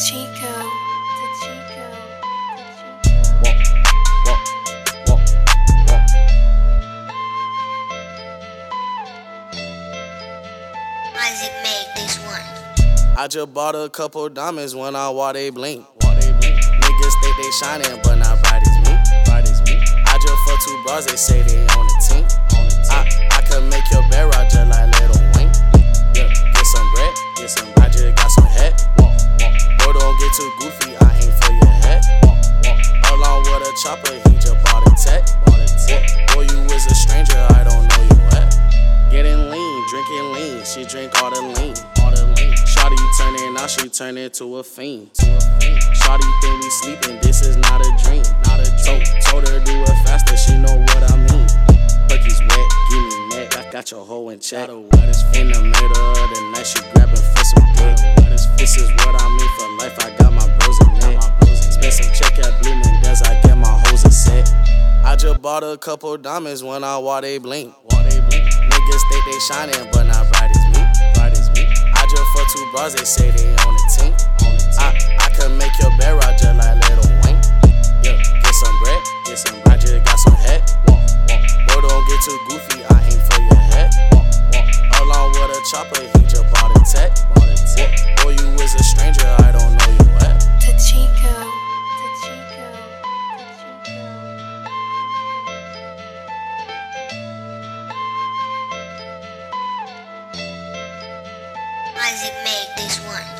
Chico. I just bought a couple diamonds when I wore they blink. Wore they blink. Niggas think they shining, but not bright as me. Bright me. I just fuck two bras, they say they on the team. Chopper, he just bought a tech. Bought a tech. Boy, you is a stranger, I don't know you at. Getting lean, drinking lean. She drink all the lean, all the lean. Shawty turning out, she turn into a fiend. To a fiend. Shawty think we sleeping, this is not a dream, not a dream. Told, her do it faster, she know what I mean. Bucky's wet, give me neck, I got your hoe in check. In the middle of the night, she grabbing for some dick. This is what bought a couple diamonds when I wore they blink. Wore they blink. Niggas think they shining, but not bright as me. Bright as me. I just fuck two bras, they say they on the team. On the team. I, I could make your bed rock just like Lil Wayne. Yeah. Get some bread, get some. I just got some head. Walk, walk. Boy, don't get too goofy, I ain't for your head. Walk, walk. Along with a chopper, he just. Bought a tech. does it make this one.